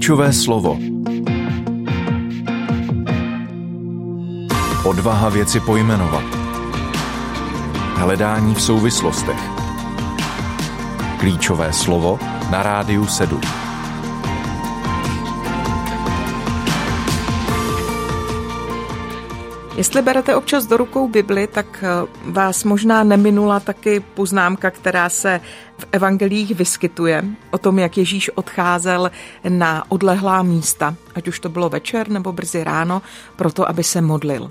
Klíčové slovo. Odvaha věci pojmenovat. Hledání v souvislostech. Klíčové slovo na rádiu 7. Jestli berete občas do rukou Bibli, tak eh, vás možná neminula taky poznámka, která se v evangelích vyskytuje o tom, jak Ježíš odcházel na odlehlá místa, ať už to bylo večer nebo brzy ráno, proto aby se modlil.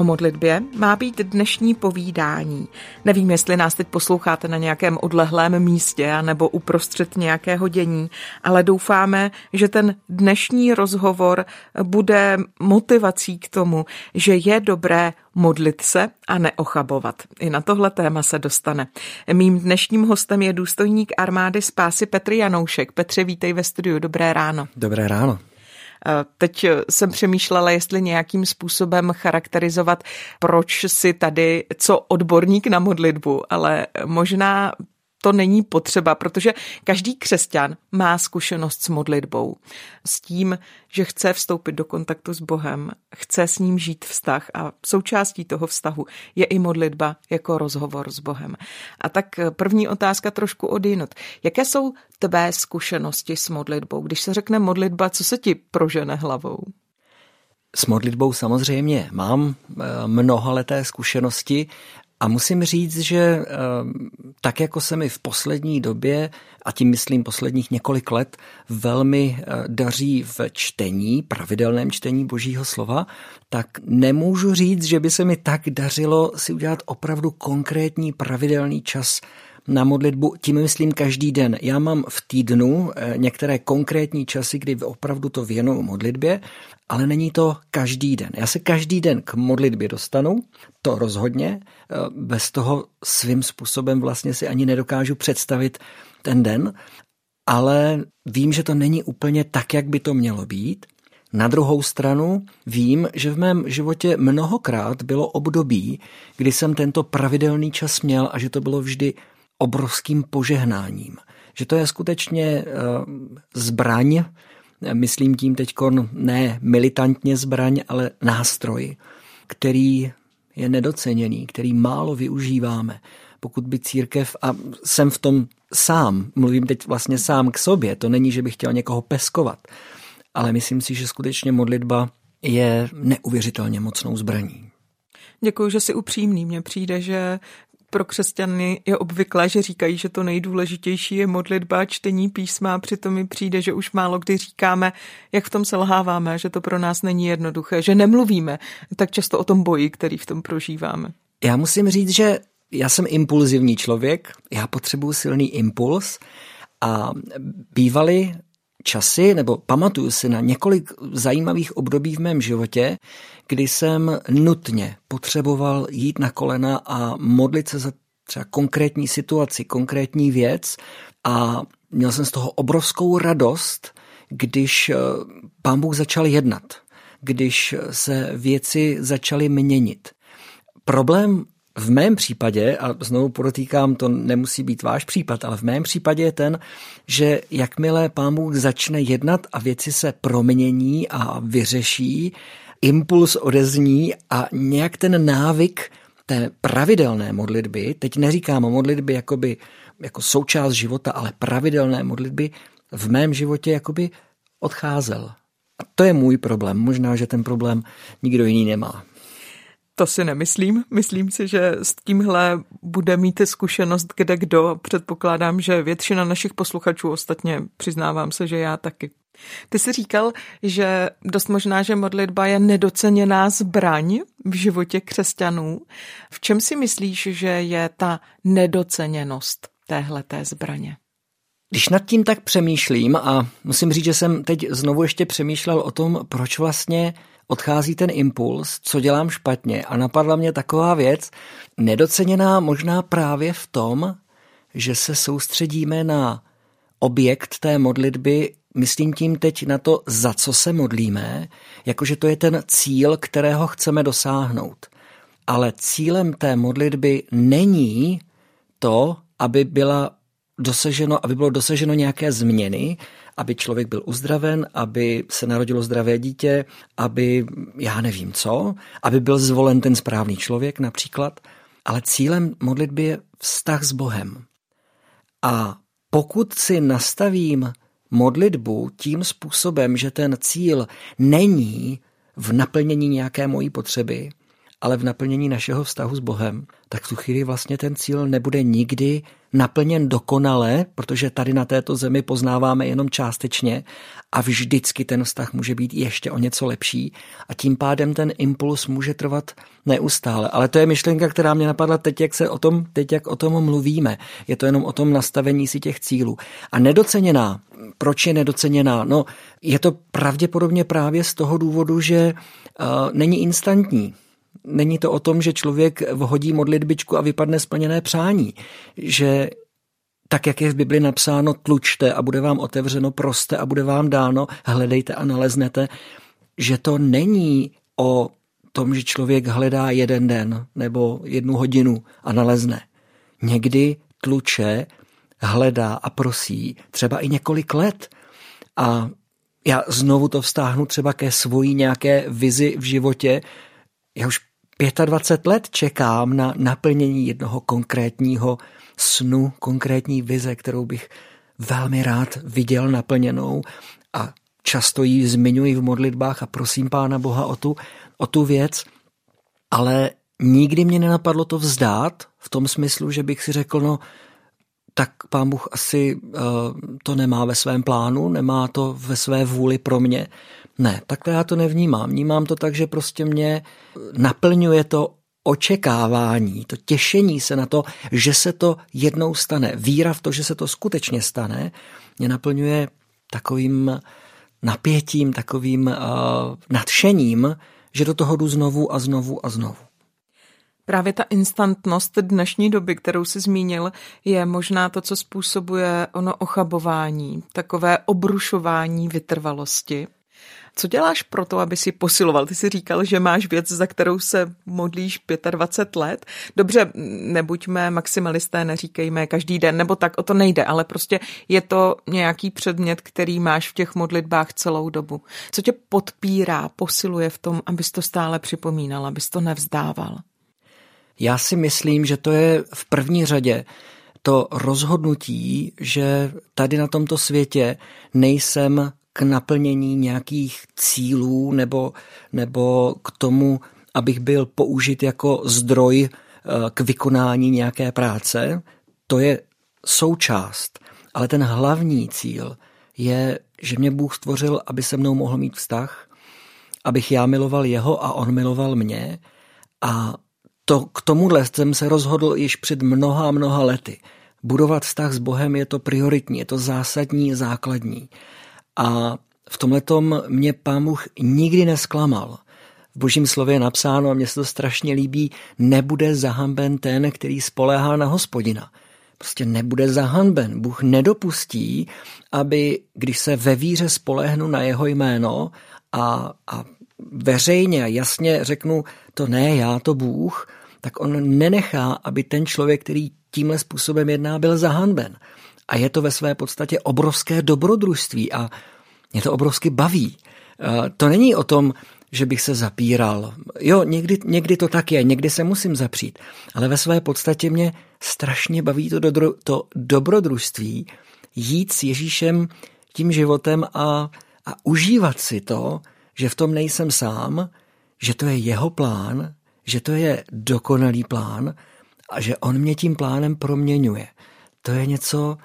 O modlitbě má být dnešní povídání. Nevím, jestli nás teď posloucháte na nějakém odlehlém místě nebo uprostřed nějakého dění, ale doufáme, že ten dnešní rozhovor bude motivací k tomu, že je dobré modlit se a neochabovat. I na tohle téma se dostane. Mým dnešním hostem je důstojník armády spásy Petr Janoušek. Petře, vítej ve studiu. Dobré ráno. Dobré ráno. Eh, teď jsem přemýšlela, jestli nějakým způsobem charakterizovat, proč si tady co odborník na modlitbu, ale možná to není potřeba, protože každý křesťan má zkušenost s modlitbou. S tím, že chce vstoupit do kontaktu s Bohem, chce s ním žít vztah a součástí toho vztahu je i modlitba jako rozhovor s Bohem. A tak první otázka trošku odjinut. Jaké jsou tvé zkušenosti s modlitbou? Když se řekne modlitba, co se ti prožene hlavou? S modlitbou samozřejmě mám eh, mnohaleté zkušenosti a musím říct, že eh, tak jako se mi v poslední době, a tím myslím posledních několik let, velmi eh, daří v čtení, pravidelném čtení Božího slova, tak nemůžu říct, že by se mi tak dařilo si udělat opravdu konkrétní pravidelný čas na modlitbu, tím myslím každý den. Já mám v týdnu eh, některé konkrétní časy, kdy opravdu to věnuju modlitbě, ale není to každý den. Já se každý den k modlitbě dostanu, to rozhodně, eh, bez toho svým způsobem vlastně si ani nedokážu představit ten den, ale vím, že to není úplně tak, jak by to mělo být. Na druhou stranu vím, že v mém životě mnohokrát bylo období, kdy jsem tento pravidelný čas měl a že to bylo vždy obrovským požehnáním. Že to je skutečně eh, zbraň, myslím tím teď ne militantně zbraň, ale nástroj, který je nedoceněný, který málo využíváme. Pokud by církev, a jsem v tom sám, mluvím teď vlastně sám k sobě, to není, že bych chtěl někoho peskovat, ale myslím si, že skutečně modlitba je neuvěřitelně mocnou zbraní. Děkuji, že jsi upřímný. Mně přijde, že pro křesťany je obvyklé, že říkají, že to nejdůležitější je modlitba, čtení písma, přitom mi přijde, že už málo kdy říkáme, jak v tom selháváme, že to pro nás není jednoduché, že nemluvíme tak často o tom boji, který v tom prožíváme. Já musím říct, že já jsem impulzivní člověk, já potřebuji silný impuls a bývali časy, nebo pamatuju si na několik zajímavých období v mém životě, kdy jsem nutně potřeboval jít na kolena a modlit se za třeba konkrétní situaci, konkrétní věc a měl jsem z toho obrovskou radost, když eh, pán Bůh začal jednat, když se věci začaly měnit. Problém v mém případě, a znovu podotýkám, to nemusí být váš případ, ale v mém případě je ten, že jakmile pán Bůh začne jednat a věci se promění a vyřeší, impuls odezní a nějak ten návyk té pravidelné modlitby, teď neříkám o modlitby jakoby, jako součást života, ale pravidelné modlitby v mém životě jakoby odcházel. A to je můj problém. Možná, že ten problém nikdo jiný nemá. To si nemyslím. Myslím si, že s tímhle bude mít zkušenost kde kdo. Předpokládám, že většina našich posluchačů, ostatně přiznávám se, že já taky. Ty jsi říkal, že dost možná, že modlitba je nedoceněná zbraň v životě křesťanů. V čem si myslíš, že je ta nedoceněnost téhleté zbraně? Když nad tím tak přemýšlím a musím říct, že jsem teď znovu ještě přemýšlel o tom, proč vlastně odchází ten impuls, co dělám špatně a napadla mě taková věc, nedoceněná možná právě v tom, že se soustředíme na objekt té modlitby, myslím tím teď na to, za co se modlíme, jakože to je ten cíl, kterého chceme dosáhnout. Ale cílem té modlitby není to, aby byla dosaženo, aby bylo dosaženo nějaké změny, aby člověk byl uzdraven, aby se narodilo zdravé dítě, aby, já nevím co, aby byl zvolen ten správný člověk například. Ale cílem modlitby je vztah s Bohem. A pokud si nastavím modlitbu tím způsobem, že ten cíl není v naplnění nějaké mojí potřeby, ale v naplnění našeho vztahu s Bohem, tak v tu chvíli vlastně ten cíl nebude nikdy naplněn dokonale, protože tady na této zemi poznáváme jenom částečně a vždycky ten vztah může být ještě o něco lepší a tím pádem ten impuls může trvat neustále. Ale to je myšlenka, která mě napadla teď, jak se o tom, teď, jak o tom mluvíme. Je to jenom o tom nastavení si těch cílů. A nedoceněná, proč je nedoceněná? No, je to pravděpodobně právě z toho důvodu, že uh, není instantní. Není to o tom, že člověk vhodí modlitbičku a vypadne splněné přání. Že tak, jak je v Bibli napsáno, tlučte a bude vám otevřeno, proste a bude vám dáno, hledejte a naleznete, že to není o tom, že člověk hledá jeden den nebo jednu hodinu a nalezne. Někdy tluče, hledá a prosí třeba i několik let. A já znovu to vztáhnu třeba ke svojí nějaké vizi v životě. Já už 25 let čekám na naplnění jednoho konkrétního snu, konkrétní vize, kterou bych velmi rád viděl naplněnou a často ji zmiňuji v modlitbách a prosím Pána Boha o tu, o tu věc, ale nikdy mě nenapadlo to vzdát v tom smyslu, že bych si řekl, no tak pán Bůh asi uh, to nemá ve svém plánu, nemá to ve své vůli pro mě. Ne, takhle já to nevnímám. Vnímám to tak, že prostě mě naplňuje to očekávání, to těšení se na to, že se to jednou stane. Víra v to, že se to skutečně stane, mě naplňuje takovým napětím, takovým uh, nadšením, že do toho jdu znovu a znovu a znovu. Právě ta instantnost dnešní doby, kterou si zmínil, je možná to, co způsobuje ono ochabování, takové obrušování vytrvalosti. Co děláš pro to, aby si posiloval? Ty jsi říkal, že máš věc, za kterou se modlíš 25 let. Dobře, nebuďme maximalisté, neříkejme každý den, nebo tak, o to nejde, ale prostě je to nějaký předmět, který máš v těch modlitbách celou dobu. Co tě podpírá, posiluje v tom, abys to stále připomínal, abys to nevzdával? Já si myslím, že to je v první řadě to rozhodnutí, že tady na tomto světě nejsem k naplnění nějakých cílů nebo, nebo k tomu, abych byl použit jako zdroj eh, k vykonání nějaké práce. To je součást, ale ten hlavní cíl je, že mě Bůh stvořil, aby se mnou mohl mít vztah, abych já miloval jeho a on miloval mě a to, k tomuhle jsem se rozhodl již před mnoha mnoha lety. Budovat vztah s Bohem je to prioritní, je to zásadní, základní. A v tomhle mě pán Bůh nikdy nesklamal. V božím slově je napsáno, a mně se to strašně líbí, nebude zahamben ten, který spoléhá na hospodina. Prostě nebude zahanben. Bůh nedopustí, aby, když se ve víře spolehnu na jeho jméno a, a veřejně a jasně řeknu, to ne já, to Bůh, tak on nenechá, aby ten člověk, který tímhle způsobem jedná, byl zahanben. A je to ve své podstatě obrovské dobrodružství a mě to obrovsky baví. Eh, to není o tom, že bych se zapíral. Jo, někdy, někdy to tak je, někdy se musím zapřít, ale ve své podstatě mě strašně baví to, do, to dobrodružství, jít s Ježíšem tím životem a, a užívat si to, že v tom nejsem sám, že to je jeho plán, že to je dokonalý plán a že on mě tím plánem proměňuje. To je něco,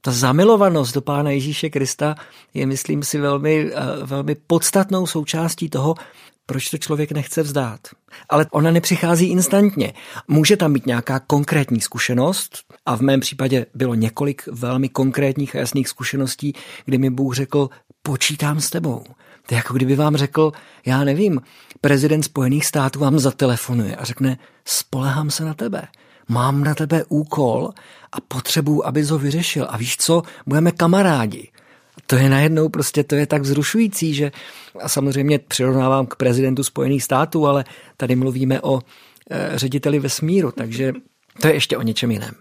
ta zamilovanost do Pána Ježíše Krista je, myslím si, velmi, eh, velmi podstatnou součástí toho, proč to člověk nechce vzdát. Ale ona nepřichází instantně. Může tam být nějaká konkrétní zkušenost a v mém případě bylo několik velmi konkrétních a jasných zkušeností, kdy mi Bůh řekl, počítám s tebou. To je jako kdyby vám řekl, já nevím, prezident Spojených států vám zatelefonuje a řekne, spolehám se na tebe mám na tebe úkol a potřebuji, abys ho vyřešil. A víš co, budeme kamarádi. To je najednou prostě, to je tak vzrušující, že a samozřejmě přirovnávám k prezidentu Spojených států, ale tady mluvíme o e, řediteli vesmíru, takže to je ještě o něčem jiném.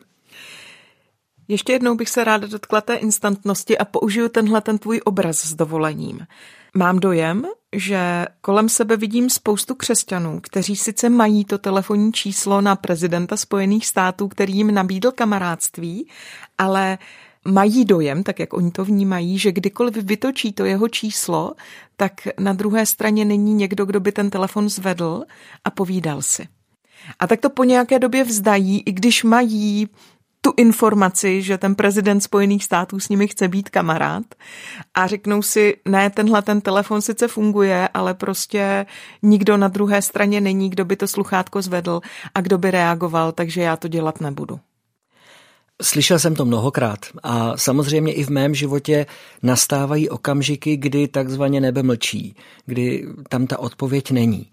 Ještě jednou bych se ráda dotkla té instantnosti a použiju tenhle ten tvůj obraz s dovolením. Mám dojem, že kolem sebe vidím spoustu křesťanů, kteří sice mají to telefonní číslo na prezidenta Spojených států, který jim nabídl kamarádství, ale mají dojem, tak jak oni to vnímají, že kdykoliv vytočí to jeho číslo, tak na druhé straně není někdo, kdo by ten telefon zvedl a povídal si. A tak to po nějaké době vzdají, i když mají tu informaci, že ten prezident Spojených států s nimi chce být kamarád a řeknou si, ne, tenhle ten telefon sice funguje, ale prostě nikdo na druhé straně není, kdo by to sluchátko zvedl a kdo by reagoval, takže já to dělat nebudu. Slyšel jsem to mnohokrát a samozřejmě i v mém životě nastávají okamžiky, kdy takzvaně nebe mlčí, kdy tam ta odpověď není.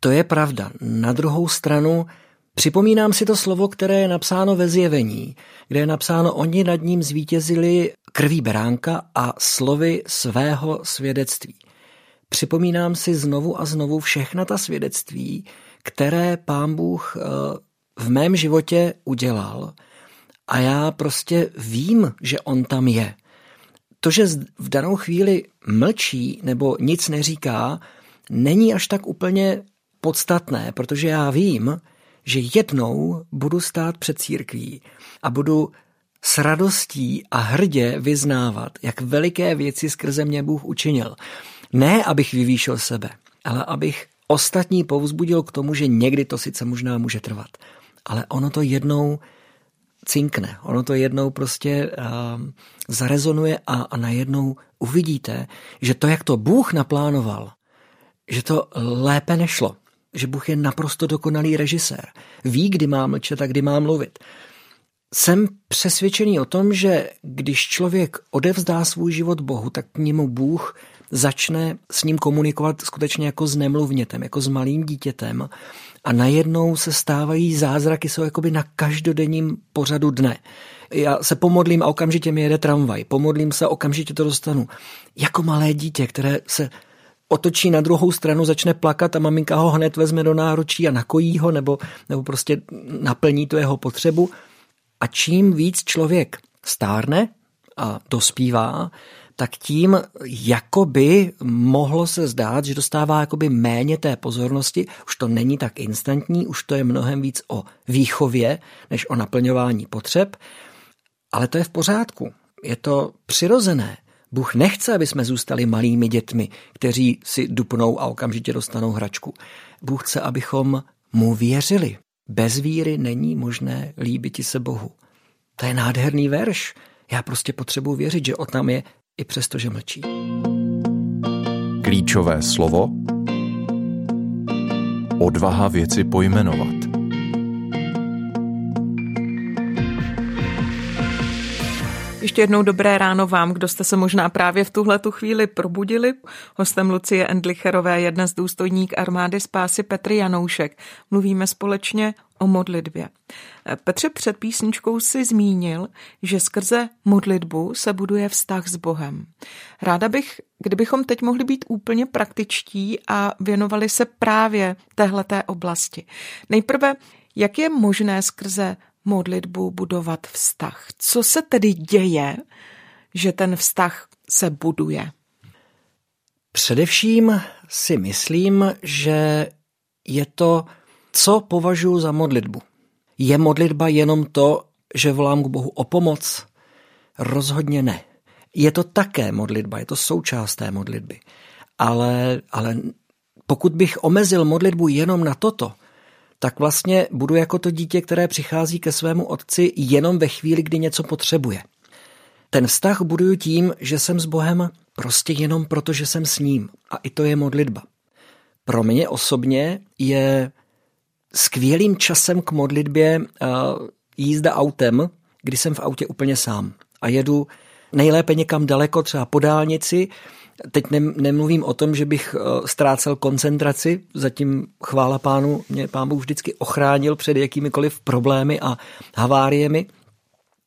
To je pravda. Na druhou stranu Připomínám si to slovo, které je napsáno ve zjevení, kde je napsáno, oni nad ním zvítězili krví beránka a slovy svého svědectví. Připomínám si znovu a znovu všechna ta svědectví, které pán Bůh eh, v mém životě udělal a já prostě vím, že on tam je. To, že v danou chvíli mlčí nebo nic neříká, není až tak úplně podstatné, protože já vím, že jednou budu stát před církví a budu s radostí a hrdě vyznávat, jak veliké věci skrze mě Bůh učinil. Ne, abych vyvýšil sebe, ale abych ostatní povzbudil k tomu, že někdy to sice možná může trvat, ale ono to jednou cinkne, ono to jednou prostě uh, zarezonuje a, a najednou uvidíte, že to, jak to Bůh naplánoval, že to lépe nešlo že Bůh je naprosto dokonalý režisér. Ví, kdy má mlčet a kdy má mluvit. Jsem přesvědčený o tom, že když člověk odevzdá svůj život Bohu, tak k němu Bůh začne s ním komunikovat skutečně jako s nemluvnětem, jako s malým dítětem a najednou se stávají zázraky, jsou jakoby na každodenním pořadu dne. Já se pomodlím a okamžitě mi jede tramvaj, pomodlím se a okamžitě to dostanu. Jako malé dítě, které se otočí na druhou stranu, začne plakat a maminka ho hned vezme do náručí a nakojí ho nebo, nebo prostě naplní tu jeho potřebu. A čím víc člověk stárne a dospívá, tak tím jakoby mohlo se zdát, že dostává jakoby méně té pozornosti, už to není tak instantní, už to je mnohem víc o výchově, než o naplňování potřeb, ale to je v pořádku, je to přirozené. Bůh nechce, aby jsme zůstali malými dětmi, kteří si dupnou a okamžitě dostanou hračku. Bůh chce, abychom mu věřili. Bez víry není možné líbit se Bohu. To je nádherný verš. Já prostě potřebuji věřit, že o tam je i přesto, že mlčí. Klíčové slovo Odvaha věci pojmenovat. Ještě jednou dobré ráno vám, kdo jste se možná právě v tuhle tu chvíli probudili. Hostem Lucie Endlicherové je dnes důstojník armády spásy Petr Janoušek. Mluvíme společně o modlitbě. Petře před písničkou si zmínil, že skrze modlitbu se buduje vztah s Bohem. Ráda bych, kdybychom teď mohli být úplně praktičtí a věnovali se právě téhleté oblasti. Nejprve, jak je možné skrze modlitbu budovat vztah. Co se tedy děje, že ten vztah se buduje? Především si myslím, že je to, co považuji za modlitbu. Je modlitba jenom to, že volám k Bohu o pomoc? Rozhodně ne. Je to také modlitba, je to součást té modlitby. Ale, ale pokud bych omezil modlitbu jenom na toto, tak vlastně budu jako to dítě, které přichází ke svému otci jenom ve chvíli, kdy něco potřebuje. Ten vztah buduju tím, že jsem s Bohem prostě jenom proto, že jsem s ním. A i to je modlitba. Pro mě osobně je skvělým časem k modlitbě jízda autem, kdy jsem v autě úplně sám a jedu nejlépe někam daleko, třeba po dálnici Teď nemluvím o tom, že bych eh, ztrácel koncentraci, zatím chvála pánu, mě pán Bůh vždycky ochránil před jakýmikoliv problémy a haváriemi.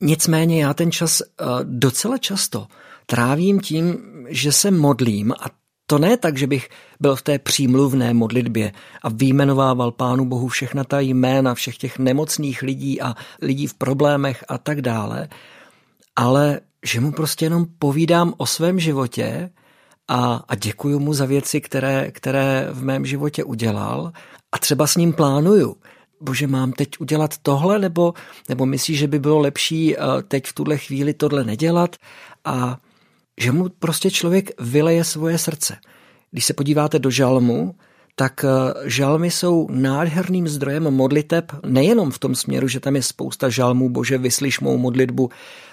Nicméně já ten čas eh, docela často trávím tím, že se modlím a to ne tak, že bych byl v té přímluvné modlitbě a výjmenovával Pánu Bohu všechna ta jména všech těch nemocných lidí a lidí v problémech a tak dále, ale že mu prostě jenom povídám o svém životě a, a děkuju mu za věci, které, které v mém životě udělal a třeba s ním plánuju. Bože, mám teď udělat tohle, nebo, nebo myslíš, že by bylo lepší eh, teď v tuhle chvíli tohle nedělat? A že mu prostě člověk vyleje svoje srdce. Když se podíváte do žalmu, tak eh, žalmy jsou nádherným zdrojem modliteb, nejenom v tom směru, že tam je spousta žalmů, bože, vyslyš mou modlitbu,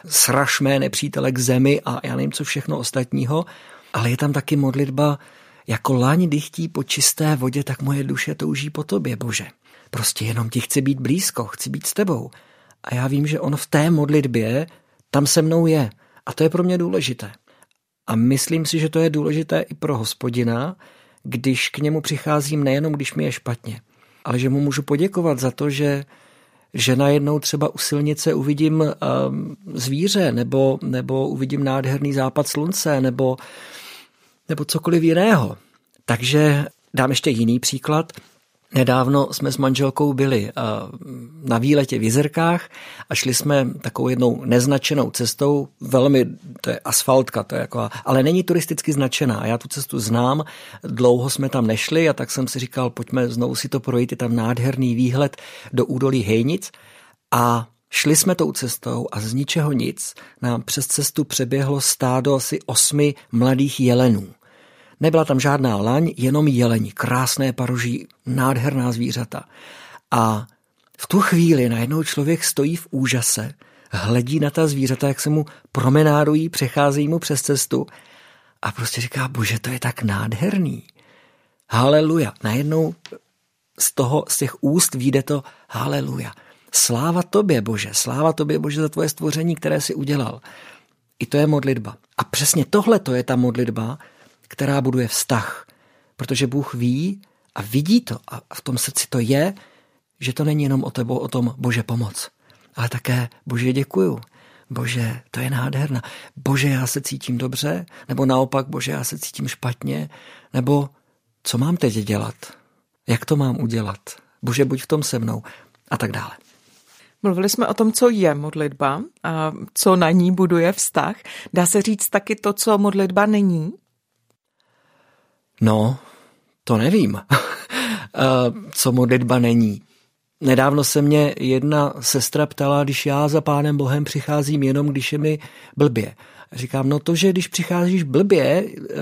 sraž mé nepřítele k zemi a já nevím, co všechno ostatního, ale je tam taky modlitba, jako laň dychtí po čisté vodě, tak moje duše touží po tobě, bože. Prostě jenom ti chci být blízko, chci být s tebou. A já vím, že on v té modlitbě tam se mnou je. A to je pro mě důležité. A myslím si, že to je důležité i pro hospodina, když k němu přicházím nejenom, když mi je špatně, ale že mu můžu poděkovat za to, že, že najednou třeba u silnice uvidím um, zvíře, nebo, nebo uvidím nádherný západ slunce, nebo, nebo cokoliv jiného. Takže dám ještě jiný příklad. Nedávno jsme s manželkou byli eh, na výletě v Jizerkách a šli jsme takovou jednou neznačenou cestou, velmi, to je asfaltka, to je jako, ale není turisticky značená. Já tu cestu znám, dlouho jsme tam nešli a tak jsem si říkal, pojďme znovu si to projít, je tam nádherný výhled do údolí Hejnic a Šli jsme tou cestou a z ničeho nic nám přes cestu přeběhlo stádo asi osmi mladých jelenů. Nebyla tam žádná laň, jenom jeleni, krásné paroží, nádherná zvířata. A v tu chvíli najednou člověk stojí v úžase, hledí na ta zvířata, jak se mu promenádují, přecházejí mu přes cestu a prostě říká, bože, to je tak nádherný. Haleluja. Najednou z toho, z těch úst vyjde to haleluja. Sláva tobě, Bože, sláva tobě, Bože, za tvoje stvoření, které si udělal. I to je modlitba. A přesně tohle to je ta modlitba, která buduje vztah. Protože Bůh ví a vidí to a v tom srdci to je, že to není jenom o tebou, o tom Bože pomoc, ale také Bože děkuju. Bože, to je nádherná. Bože, já se cítím dobře, nebo naopak, Bože, já se cítím špatně, nebo co mám teď dělat? Jak to mám udělat? Bože, buď v tom se mnou a tak dále. Mluvili jsme o tom, co je modlitba a co na ní buduje vztah. Dá se říct taky to, co modlitba není? No, to nevím, eh, co modlitba není. Nedávno se mě jedna sestra ptala, když já za pánem Bohem přicházím jenom, když je mi blbě. Říkám, no to, že když přicházíš blbě, eh,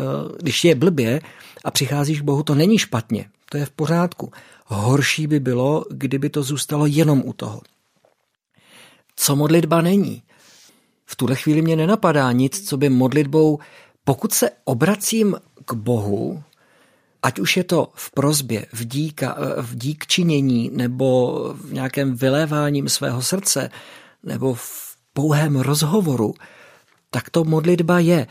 když je blbě a přicházíš k Bohu, to není špatně, to je v pořádku. Horší by bylo, kdyby to zůstalo jenom u toho. Co modlitba není? V tuhle chvíli mě nenapadá nic, co by modlitbou, pokud se obracím k Bohu, ať už je to v prozbě, v, díka, v díkčinění nebo v nějakém vyléváním svého srdce nebo v pouhém rozhovoru, tak to modlitba je.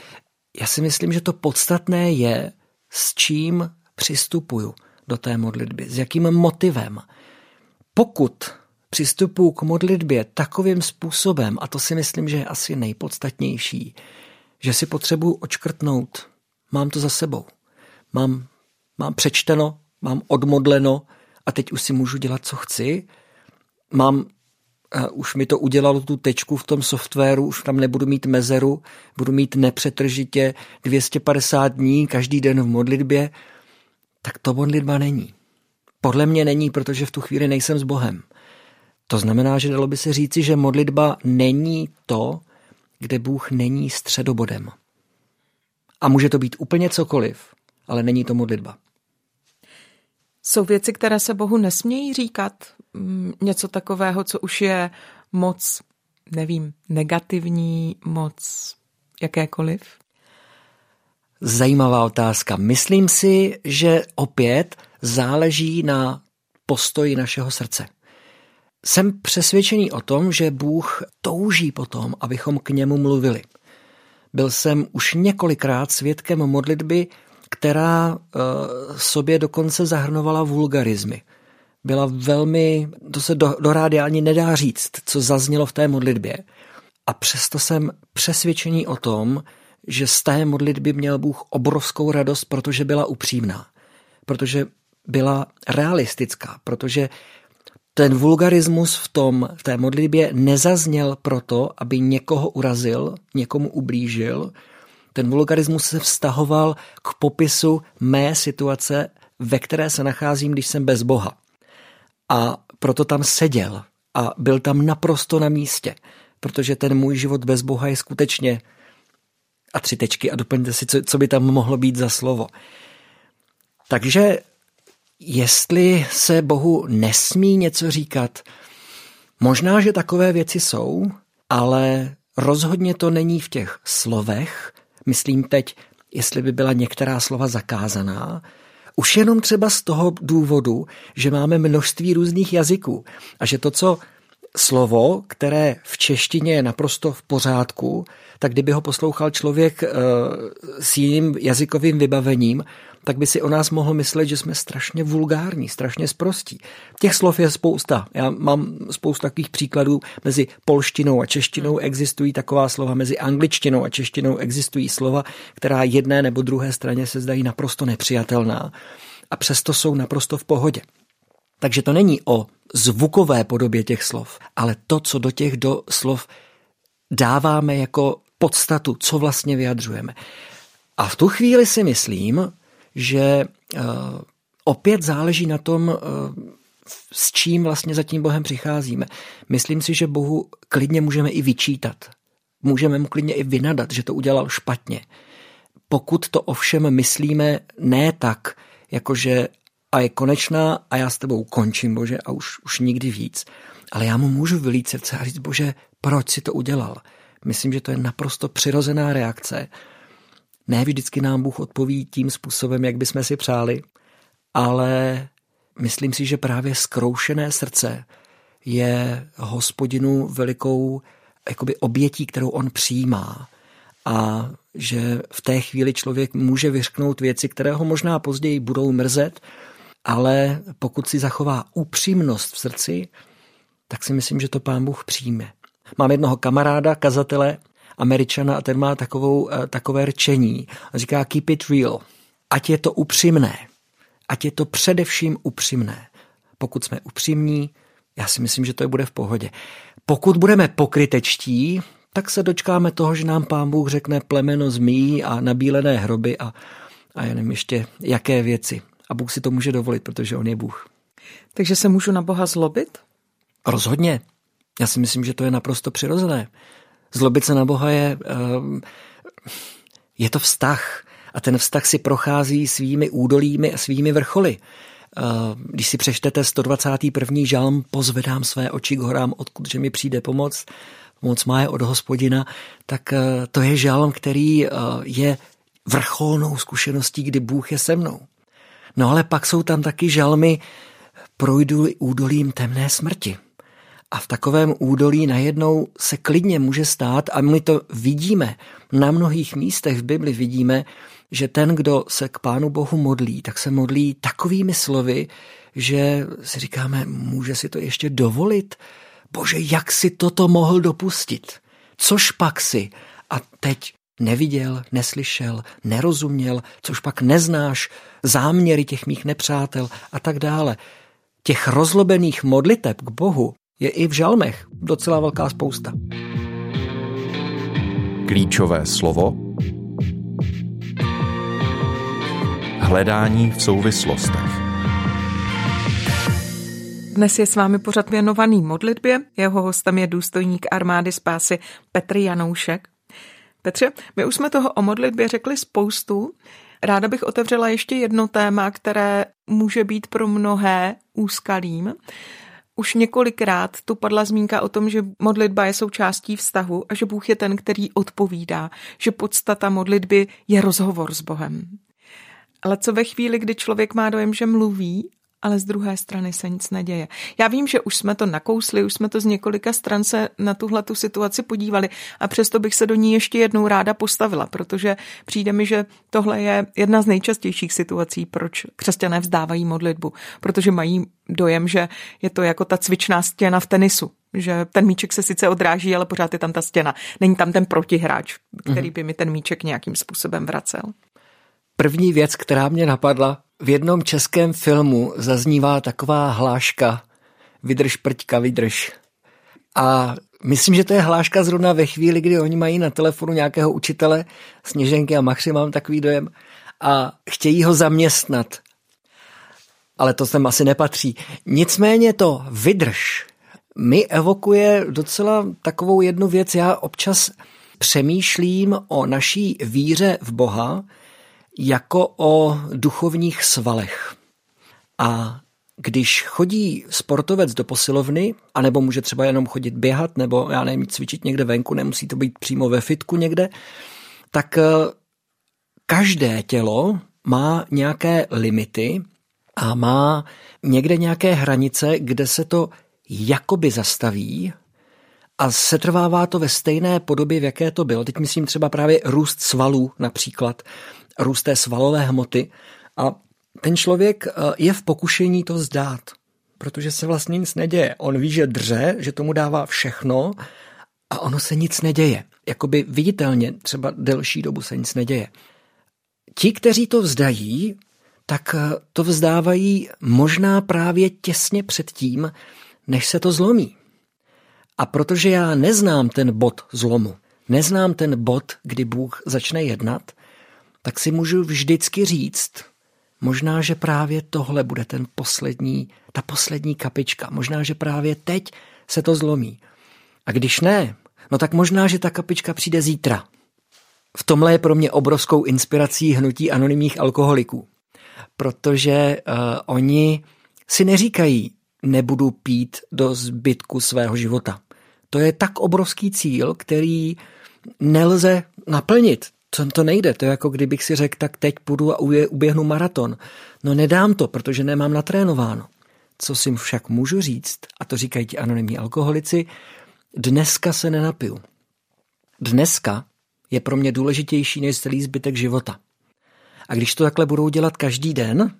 Já si myslím, že to podstatné je, s čím přistupuju do té modlitby, s jakým motivem. Pokud přistupuju k modlitbě takovým způsobem, a to si myslím, že je asi nejpodstatnější, že si potřebuji očkrtnout, mám to za sebou, mám mám přečteno, mám odmodleno a teď už si můžu dělat, co chci. Mám, uh, už mi to udělalo tu tečku v tom softwaru, už tam nebudu mít mezeru, budu mít nepřetržitě 250 dní každý den v modlitbě, tak to modlitba není. Podle mě není, protože v tu chvíli nejsem s Bohem. To znamená, že dalo by se říci, že modlitba není to, kde Bůh není středobodem. A může to být úplně cokoliv, ale není to modlitba. Jsou věci, které se Bohu nesmějí říkat? Mm, něco takového, co už je moc, nevím, negativní, moc jakékoliv? Zajímavá otázka. Myslím si, že opět záleží na postoji našeho srdce. Jsem přesvědčený o tom, že Bůh touží potom, abychom k němu mluvili. Byl jsem už několikrát svědkem modlitby která uh, sobě dokonce zahrnovala vulgarizmy. Byla velmi, to se do, do rádia ani nedá říct, co zaznělo v té modlitbě. A přesto jsem přesvědčený o tom, že z té modlitby měl Bůh obrovskou radost, protože byla upřímná, protože byla realistická, protože ten vulgarismus v tom, v té modlitbě nezazněl proto, aby někoho urazil, někomu ublížil. Ten vulgarismus se vztahoval k popisu mé situace, ve které se nacházím, když jsem bez Boha. A proto tam seděl a byl tam naprosto na místě, protože ten můj život bez Boha je skutečně a tři tečky a doplňte si, co, co by tam mohlo být za slovo. Takže jestli se Bohu nesmí něco říkat, možná, že takové věci jsou, ale rozhodně to není v těch slovech. Myslím teď, jestli by byla některá slova zakázaná, už jenom třeba z toho důvodu, že máme množství různých jazyků a že to, co slovo, které v češtině je naprosto v pořádku, tak kdyby ho poslouchal člověk uh, s jiným jazykovým vybavením, tak by si o nás mohl myslet, že jsme strašně vulgární, strašně sprostí. Těch slov je spousta. Já mám spoustu takových příkladů. Mezi polštinou a češtinou existují taková slova, mezi angličtinou a češtinou existují slova, která jedné nebo druhé straně se zdají naprosto nepřijatelná a přesto jsou naprosto v pohodě. Takže to není o zvukové podobě těch slov, ale to, co do těch do slov dáváme jako podstatu, co vlastně vyjadřujeme. A v tu chvíli si myslím, že uh, opět záleží na tom, uh, s čím vlastně za tím Bohem přicházíme. Myslím si, že Bohu klidně můžeme i vyčítat. Můžeme mu klidně i vynadat, že to udělal špatně. Pokud to ovšem myslíme ne tak, jakože a je konečná a já s tebou končím, Bože, a už, už nikdy víc. Ale já mu můžu vylít srdce a říct, Bože, proč si to udělal? Myslím, že to je naprosto přirozená reakce. Ne vždycky nám Bůh odpoví tím způsobem, jak bychom si přáli, ale myslím si, že právě skroušené srdce je hospodinu velikou jakoby obětí, kterou on přijímá. A že v té chvíli člověk může vyřknout věci, které ho možná později budou mrzet, ale pokud si zachová upřímnost v srdci, tak si myslím, že to pán Bůh přijme. Mám jednoho kamaráda, kazatele, američana a ten má takovou, eh, takové rčení. On říká keep it real. Ať je to upřímné. Ať je to především upřímné. Pokud jsme upřímní, já si myslím, že to bude v pohodě. Pokud budeme pokrytečtí, tak se dočkáme toho, že nám pán Bůh řekne plemeno zmí a nabílené hroby a, a já nevím ještě jaké věci. A Bůh si to může dovolit, protože on je Bůh. Takže se můžu na Boha zlobit? Rozhodně. Já si myslím, že to je naprosto přirozené. Zlobit se na Boha je, ehm, je to vztah. A ten vztah si prochází svými údolími a svými vrcholy. Ehm, když si přečtete 121. žalm, pozvedám své oči k horám, odkud že mi přijde pomoc, pomoc má je od hospodina, tak eh, to je žalm, který eh, je vrcholnou zkušeností, kdy Bůh je se mnou. No ale pak jsou tam taky žalmy, projdu údolím temné smrti. A v takovém údolí najednou se klidně může stát, a my to vidíme, na mnohých místech v Bibli vidíme, že ten, kdo se k Pánu Bohu modlí, tak se modlí takovými slovy, že si říkáme, může si to ještě dovolit? Bože, jak si toto mohl dopustit? Což pak si? A teď neviděl, neslyšel, nerozuměl, což pak neznáš, záměry těch mých nepřátel a tak dále. Těch rozlobených modliteb k Bohu je i v žalmech docela velká spousta. Klíčové slovo Hledání v souvislostech. Dnes je s vámi pořad věnovaný modlitbě. Jeho hostem je důstojník armády spásy Petr Janoušek. Petře, my už jsme toho o modlitbě řekli spoustu. Ráda bych otevřela ještě jedno téma, které může být pro mnohé úskalým. Už několikrát tu padla zmínka o tom, že modlitba je součástí vztahu a že Bůh je ten, který odpovídá, že podstata modlitby je rozhovor s Bohem. Ale co ve chvíli, kdy člověk má dojem, že mluví, ale z druhé strany se nic neděje. Já vím, že už jsme to nakousli, už jsme to z několika stran se na tuhle tu situaci podívali a přesto bych se do ní ještě jednou ráda postavila, protože přijde mi, že tohle je jedna z nejčastějších situací, proč křesťané vzdávají modlitbu, protože mají dojem, že je to jako ta cvičná stěna v tenisu, že ten míček se sice odráží, ale pořád je tam ta stěna. Není tam ten protihráč, který mhm. by mi ten míček nějakým způsobem vracel. První věc, která mě napadla, v jednom českém filmu zaznívá taková hláška, vydrž prťka, vydrž. A myslím, že to je hláška zrovna ve chvíli, kdy oni mají na telefonu nějakého učitele, Sněženky a Machři, mám takový dojem, a chtějí ho zaměstnat. Ale to sem asi nepatří. Nicméně to vydrž mi evokuje docela takovou jednu věc. Já občas přemýšlím o naší víře v Boha jako o duchovních svalech. A když chodí sportovec do posilovny, anebo může třeba jenom chodit běhat, nebo já nevím, cvičit někde venku, nemusí to být přímo ve fitku někde, tak eh, každé tělo má nějaké limity a má někde nějaké hranice, kde se to jakoby zastaví a setrvává to ve stejné podobě, v jaké to bylo. Teď myslím třeba právě růst svalů například, růst té svalové hmoty a ten člověk eh, je v pokušení to zdát, protože se vlastně nic neděje. On ví, že dře, že tomu dává všechno a ono se nic neděje. Jakoby viditelně třeba delší dobu se nic neděje. Ti, kteří to vzdají, tak eh, to vzdávají možná právě těsně před tím, než se to zlomí. A protože já neznám ten bod zlomu, neznám ten bod, kdy Bůh začne jednat, tak si můžu vždycky říct, možná, že právě tohle bude ten poslední, ta poslední kapička. Možná, že právě teď se to zlomí. A když ne, no tak možná, že ta kapička přijde zítra. V tomhle je pro mě obrovskou inspirací hnutí anonymních alkoholiků. Protože uh, oni si neříkají, nebudu pít do zbytku svého života. To je tak obrovský cíl, který nelze naplnit. Co to nejde? To je jako kdybych si řekl, tak teď půjdu a uběhnu maraton. No nedám to, protože nemám natrénováno. Co si však můžu říct, a to říkají ti anonymní alkoholici, dneska se nenapiju. Dneska je pro mě důležitější než celý zbytek života. A když to takhle budou dělat každý den,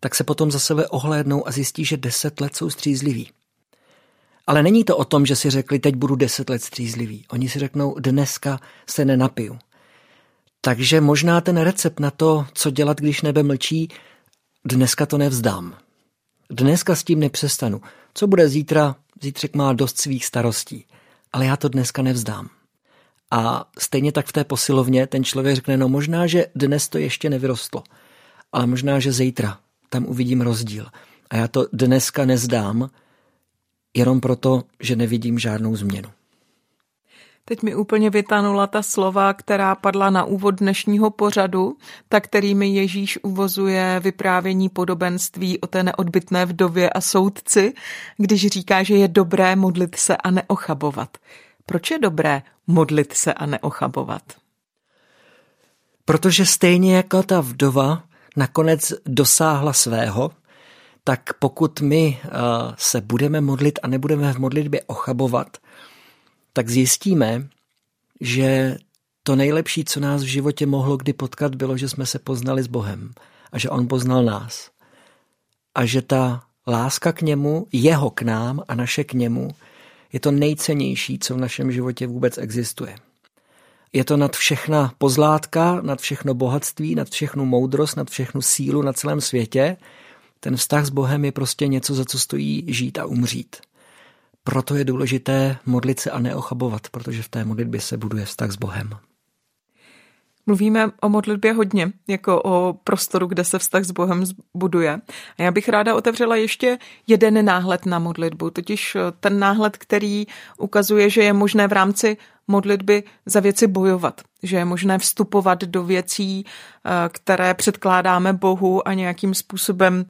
tak se potom za sebe ohlédnou a zjistí, že deset let jsou střízliví. Ale není to o tom, že si řekli, teď budu deset let střízlivý. Oni si řeknou, dneska se nenapiju. Takže možná ten recept na to, co dělat, když nebe mlčí, dneska to nevzdám. Dneska s tím nepřestanu. Co bude zítra? Zítřek má dost svých starostí. Ale já to dneska nevzdám. A stejně tak v té posilovně ten člověk řekne, no možná, že dnes to ještě nevyrostlo, ale možná, že zítra tam uvidím rozdíl. A já to dneska nezdám, jenom proto, že nevidím žádnou změnu. Teď mi úplně vytanula ta slova, která padla na úvod dnešního pořadu, tak kterými Ježíš uvozuje vyprávění podobenství o té neodbitné vdově a soudci, když říká, že je dobré modlit se a neochabovat. Proč je dobré modlit se a neochabovat? Protože stejně jako ta vdova nakonec dosáhla svého, tak pokud my uh, se budeme modlit a nebudeme v modlitbě ochabovat, tak zjistíme, že to nejlepší, co nás v životě mohlo kdy potkat, bylo, že jsme se poznali s Bohem a že On poznal nás. A že ta láska k němu, jeho k nám a naše k němu, je to nejcennější, co v našem životě vůbec existuje. Je to nad všechna pozlátka, nad všechno bohatství, nad všechnu moudrost, nad všechnu sílu na celém světě. Ten vztah s Bohem je prostě něco, za co stojí žít a umřít. Proto je důležité modlit se a neochabovat, protože v té modlitbě se buduje vztah s Bohem. Mluvíme o modlitbě hodně, jako o prostoru, kde se vztah s Bohem buduje. A já bych ráda otevřela ještě jeden náhled na modlitbu, totiž ten náhled, který ukazuje, že je možné v rámci modlitby za věci bojovat, že je možné vstupovat do věcí, eh, které předkládáme Bohu a nějakým způsobem,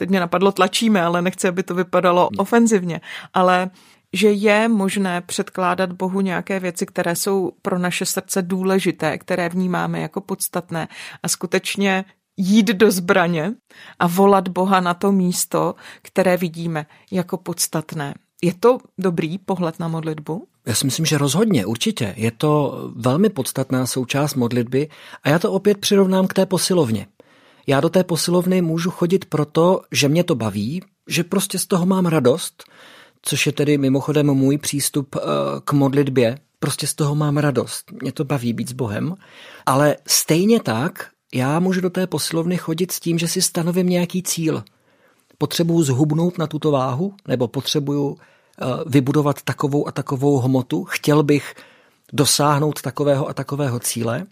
teď mě napadlo tlačíme, ale nechci, aby to vypadalo hmm. ofenzivně, ale že je možné předkládat Bohu nějaké věci, které jsou pro naše srdce důležité, které vnímáme jako podstatné a skutečně jít do zbraně a volat Boha na to místo, které vidíme jako podstatné. Je to dobrý pohled na modlitbu? Já si myslím, že rozhodně, určitě. Je to velmi podstatná součást modlitby a já to opět přirovnám k té posilovně. Já do té posilovny můžu chodit proto, že mě to baví, že prostě z toho mám radost, což je tedy mimochodem můj přístup eh, k modlitbě. Prostě z toho mám radost. Mě to baví být s Bohem. Ale stejně tak já můžu do té posilovny chodit s tím, že si stanovím nějaký cíl. potřebuju zhubnout na tuto váhu, nebo potřebuju eh, vybudovat takovou a takovou hmotu, chtěl bych dosáhnout takového a takového cíle.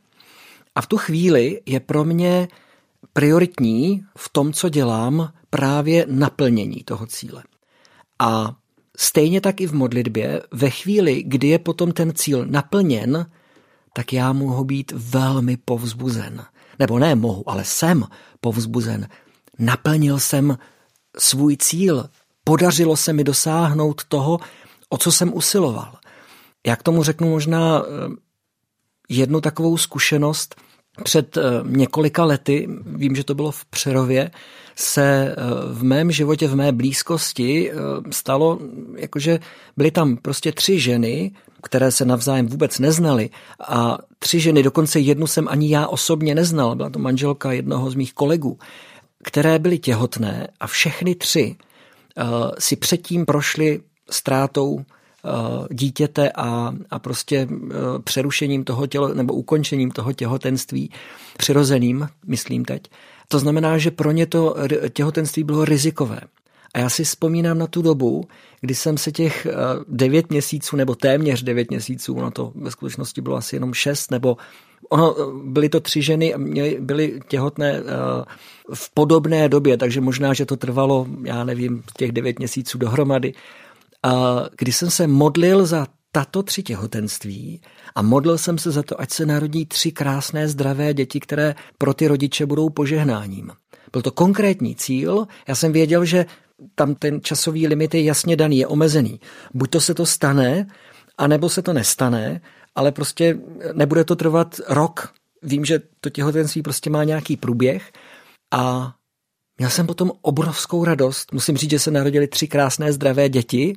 A v tu chvíli je pro mě prioritní v tom, co dělám, právě naplnění toho cíle. A stejně tak i v modlitbě, ve chvíli, kdy je potom ten cíl naplněn, tak já mohu být velmi povzbuzen. Nebo ne mohu, ale jsem povzbuzen. Naplnil jsem svůj cíl. Podařilo se mi dosáhnout toho, o co jsem usiloval. Já k tomu řeknu možná eh, jednu takovou zkušenost. Před eh, několika lety, vím, že to bylo v Přerově, se eh, v mém životě, v mé blízkosti stalo, jakože byly tam prostě tři ženy, které se navzájem vůbec neznali a tři ženy, dokonce jednu jsem ani já osobně neznal, byla to manželka jednoho z mých kolegů, které byly těhotné a všechny tři si předtím prošly ztrátou Eh, dítěte a, a prostě eh, přerušením toho tělo, nebo ukončením toho těhotenství přirozeným, myslím teď. To znamená, že pro ně to těhotenství bylo rizikové. A já si vzpomínám na tu dobu, kdy jsem se těch eh, devět měsíců, nebo téměř devět měsíců, ono to ve skutečnosti bylo asi jenom šest, nebo ono, byly to tři ženy byly těhotné v podobné době, takže možná, že to trvalo, já nevím, těch devět měsíců dohromady. A když jsem se modlil za tato tři těhotenství a modlil jsem se za to, ať se narodí tři krásné zdravé děti, které pro ty rodiče budou požehnáním. Byl to konkrétní cíl, já jsem věděl, že tam ten časový limit je jasně daný, je omezený. Buď to se to stane, anebo se to nestane, ale prostě nebude to trvat rok. Vím, že to těhotenství prostě má nějaký průběh a Měl jsem potom obrovskou radost. Musím říct, že se narodili tři krásné zdravé děti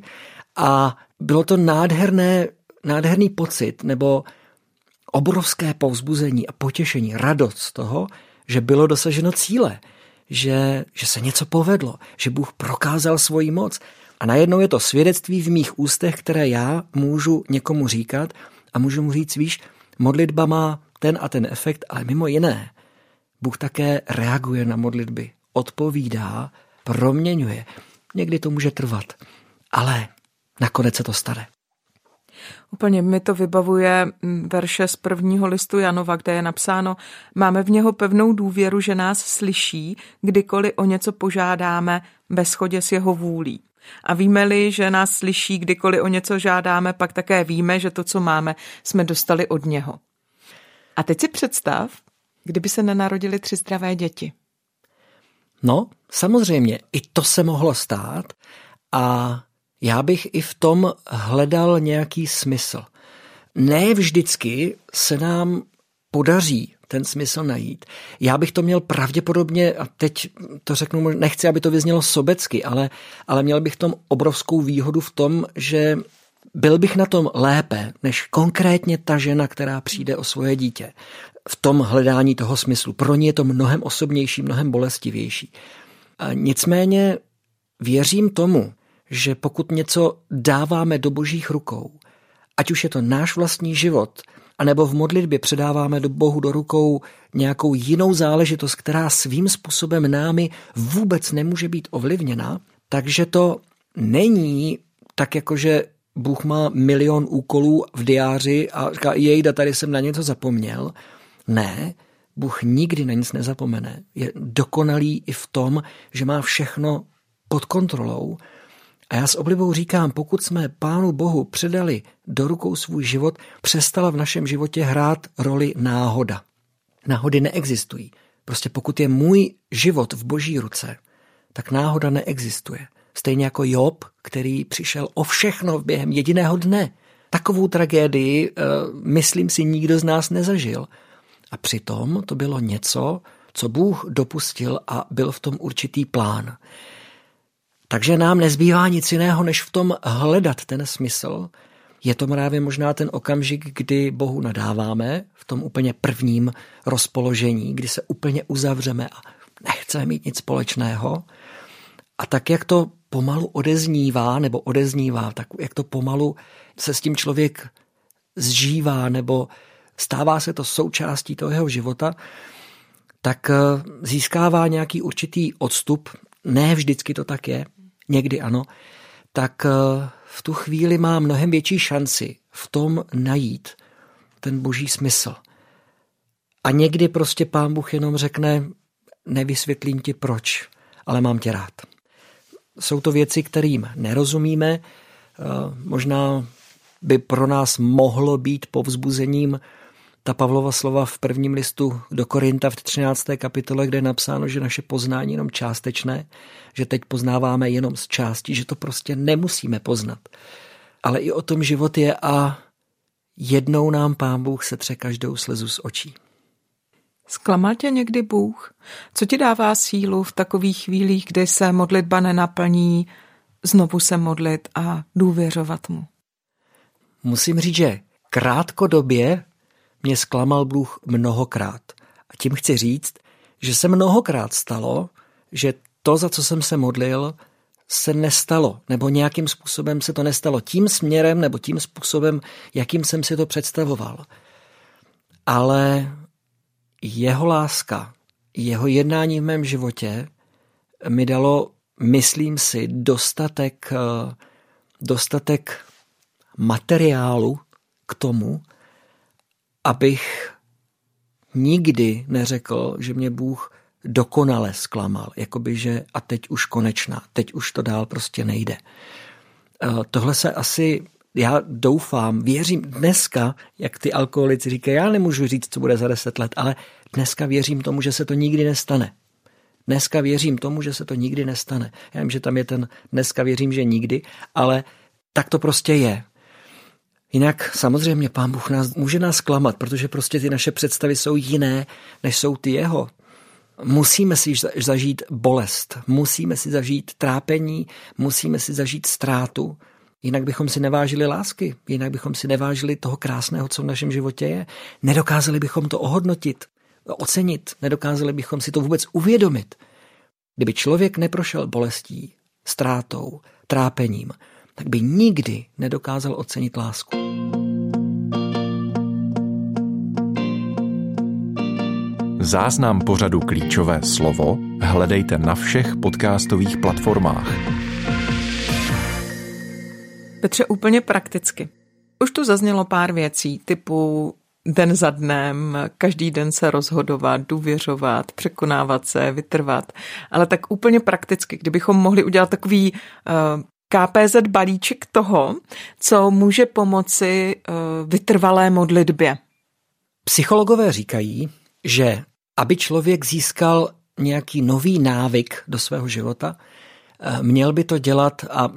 a bylo to nádherné, nádherný pocit nebo obrovské povzbuzení a potěšení, radost z toho, že bylo dosaženo cíle, že, že se něco povedlo, že Bůh prokázal svoji moc. A najednou je to svědectví v mých ústech, které já můžu někomu říkat a můžu mu říct, víš, modlitba má ten a ten efekt, ale mimo jiné, Bůh také reaguje na modlitby odpovídá, proměňuje. Někdy to může trvat, ale nakonec se to stane. Úplně mi to vybavuje verše z prvního listu Janova, kde je napsáno, máme v něho pevnou důvěru, že nás slyší, kdykoliv o něco požádáme ve shodě s jeho vůlí. A víme-li, že nás slyší, kdykoliv o něco žádáme, pak také víme, že to, co máme, jsme dostali od něho. A teď si představ, kdyby se nenarodili tři zdravé děti. No, samozřejmě, i to se mohlo stát a já bych i v tom hledal nějaký smysl. Ne vždycky se nám podaří ten smysl najít. Já bych to měl pravděpodobně, a teď to řeknu, nechci, aby to vyznělo sobecky, ale, ale měl bych tom obrovskou výhodu v tom, že byl bych na tom lépe než konkrétně ta žena, která přijde o svoje dítě v tom hledání toho smyslu. Pro ně je to mnohem osobnější, mnohem bolestivější. A nicméně věřím tomu, že pokud něco dáváme do božích rukou, ať už je to náš vlastní život, anebo v modlitbě předáváme do Bohu do rukou nějakou jinou záležitost, která svým způsobem námi vůbec nemůže být ovlivněna, takže to není tak jako, že Bůh má milion úkolů v diáři a říká, jej, tady jsem na něco zapomněl, ne, Bůh nikdy na nic nezapomene. Je dokonalý i v tom, že má všechno pod kontrolou. A já s oblibou říkám, pokud jsme Pánu Bohu předali do rukou svůj život, přestala v našem životě hrát roli náhoda. Náhody neexistují. Prostě pokud je můj život v boží ruce, tak náhoda neexistuje. Stejně jako Job, který přišel o všechno během jediného dne. Takovou tragédii, eh, myslím si, nikdo z nás nezažil. A přitom to bylo něco, co Bůh dopustil a byl v tom určitý plán. Takže nám nezbývá nic jiného, než v tom hledat ten smysl. Je to právě možná ten okamžik, kdy Bohu nadáváme, v tom úplně prvním rozpoložení, kdy se úplně uzavřeme a nechceme mít nic společného. A tak, jak to pomalu odeznívá, nebo odeznívá, tak jak to pomalu se s tím člověk zžívá, nebo stává se to součástí toho jeho života, tak eh, získává nějaký určitý odstup ne vždycky to tak je, někdy ano, tak eh, v tu chvíli má mnohem větší šanci v tom najít ten boží smysl. A někdy prostě pán Bůh jenom řekne, nevysvětlím ti proč, ale mám tě rád. Jsou to věci, kterým nerozumíme, eh, možná by pro nás mohlo být povzbuzením ta Pavlova slova v prvním listu do Korinta v 13. kapitole, kde je napsáno, že naše poznání je jenom částečné, že teď poznáváme jenom z části, že to prostě nemusíme poznat. Ale i o tom život je a jednou nám pán Bůh setře každou slezu z očí. Zklamal tě někdy Bůh? Co ti dává sílu v takových chvílích, kdy se modlitba nenaplní, znovu se modlit a důvěřovat mu? Musím říct, že krátkodobě mě zklamal Bůh mnohokrát. A tím chci říct, že se mnohokrát stalo, že to, za co jsem se modlil, se nestalo, nebo nějakým způsobem se to nestalo tím směrem nebo tím způsobem, jakým jsem si to představoval. Ale jeho láska, jeho jednání v mém životě mi dalo, myslím si, dostatek, eh, dostatek materiálu k tomu, abych nikdy neřekl, že mě Bůh dokonale zklamal, jakoby, že a teď už konečná, teď už to dál prostě nejde. Eh, tohle se asi, já doufám, věřím dneska, jak ty alkoholici říkají, já nemůžu říct, co bude za deset let, ale dneska věřím tomu, že se to nikdy nestane. Dneska věřím tomu, že se to nikdy nestane. Já vím, že tam je ten dneska věřím, že nikdy, ale tak to prostě je. Jinak samozřejmě pán Bůh nás, může nás klamat, protože prostě ty naše představy jsou jiné, než jsou ty jeho. Musíme si zažít bolest, musíme si zažít trápení, musíme si zažít ztrátu, jinak bychom si nevážili lásky, jinak bychom si nevážili toho krásného, co v našem životě je. Nedokázali bychom to ohodnotit, ocenit, nedokázali bychom si to vůbec uvědomit. Kdyby člověk neprošel bolestí, ztrátou, trápením, tak by nikdy nedokázal ocenit lásku. Záznam pořadu Klíčové slovo hledejte na všech podcastových platformách. Petře, úplně prakticky. Už tu zaznělo pár věcí typu den za dnem, každý den se rozhodovat, důvěřovat, překonávat se, vytrvat. Ale tak úplně prakticky, kdybychom mohli udělat takový uh, KPZ balíček toho, co může pomoci uh, vytrvalé modlitbě. Psychologové říkají, že aby člověk získal nějaký nový návyk do svého života, uh, měl by to dělat a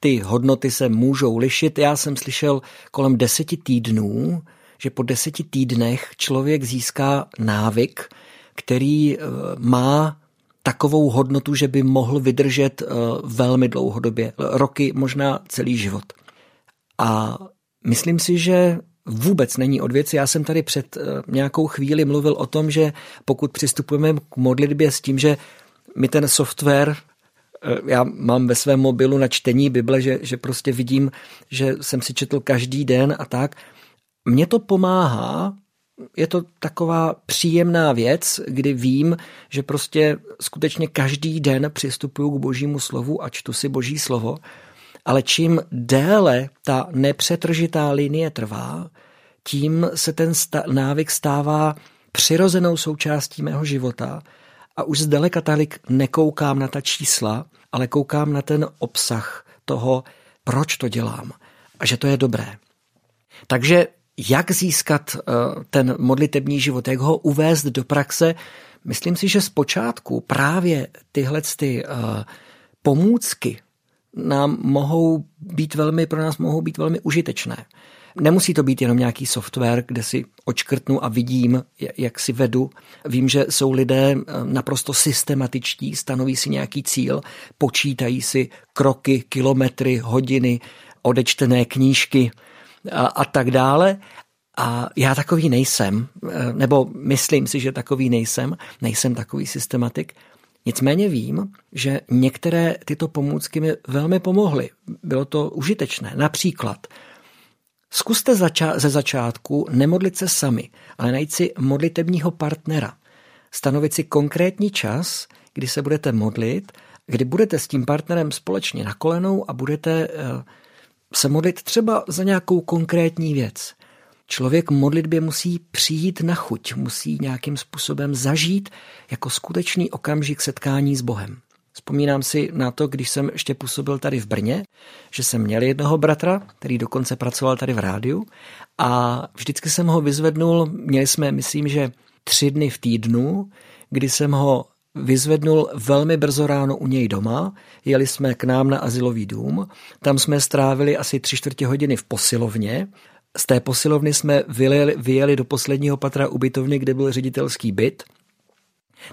ty hodnoty se můžou lišit. Já jsem slyšel kolem deseti týdnů, že po deseti týdnech člověk získá návyk, který má takovou hodnotu, že by mohl vydržet eh, velmi dlouhodobě, roky, možná celý život. A myslím si, že vůbec není od věci. Já jsem tady před eh, nějakou chvíli mluvil o tom, že pokud přistupujeme k modlitbě s tím, že my ten software eh, já mám ve svém mobilu na čtení Bible, že, že prostě vidím, že jsem si četl každý den a tak. Mně to pomáhá je to taková příjemná věc, kdy vím, že prostě skutečně každý den přistupuju k božímu slovu a čtu si boží slovo, ale čím déle ta nepřetržitá linie trvá, tím se ten návyk stává přirozenou součástí mého života a už zdaleka tolik nekoukám na ta čísla, ale koukám na ten obsah toho, proč to dělám a že to je dobré. Takže jak získat eh, ten modlitební život, jak ho uvést do praxe. Myslím si, že zpočátku právě tyhle ty eh, pomůcky nám mohou být velmi, pro nás mohou být velmi užitečné. Nemusí to být jenom nějaký software, kde si očkrtnu a vidím, jak si vedu. Vím, že jsou lidé eh, naprosto systematičtí, stanoví si nějaký cíl, počítají si kroky, kilometry, hodiny, odečtené knížky, a, a tak dále. A já takový nejsem, eh, nebo myslím si, že takový nejsem, nejsem takový systematik. Nicméně vím, že některé tyto pomůcky mi velmi pomohly. Bylo to užitečné. Například zkuste zača- ze začátku nemodlit se sami, ale najít si modlitebního partnera. Stanovit si konkrétní čas, kdy se budete modlit, kdy budete s tím partnerem společně na kolenou a budete eh, se modlit třeba za nějakou konkrétní věc. Člověk modlitbě musí přijít na chuť, musí nějakým způsobem zažít jako skutečný okamžik setkání s Bohem. Vzpomínám si na to, když jsem ještě působil tady v Brně, že jsem měl jednoho bratra, který dokonce pracoval tady v rádiu a vždycky jsem ho vyzvednul, měli jsme, myslím, že tři dny v týdnu, kdy jsem ho vyzvednul velmi brzo ráno u něj doma, jeli jsme k nám na asilový dům, tam jsme strávili asi tři čtvrtě hodiny v posilovně, z té posilovny jsme vyjeli, vyjeli do posledního patra ubytovny, kde byl ředitelský byt.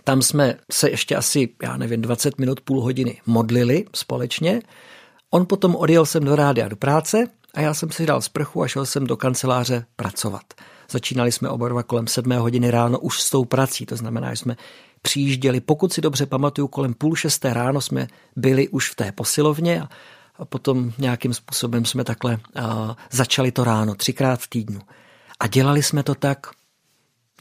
Tam jsme se ještě asi, já nevím, 20 minut, půl hodiny modlili společně. On potom odjel jsem do rádia do práce a já jsem si dal sprchu a šel jsem do kanceláře pracovat. Začínali jsme oba dva kolem sedmé hodiny ráno už s tou prací, to znamená, že jsme přijížděli, pokud si dobře pamatuju, kolem půl šesté ráno jsme byli už v té posilovně a potom nějakým způsobem jsme takhle začali to ráno, třikrát v týdnu. A dělali jsme to tak,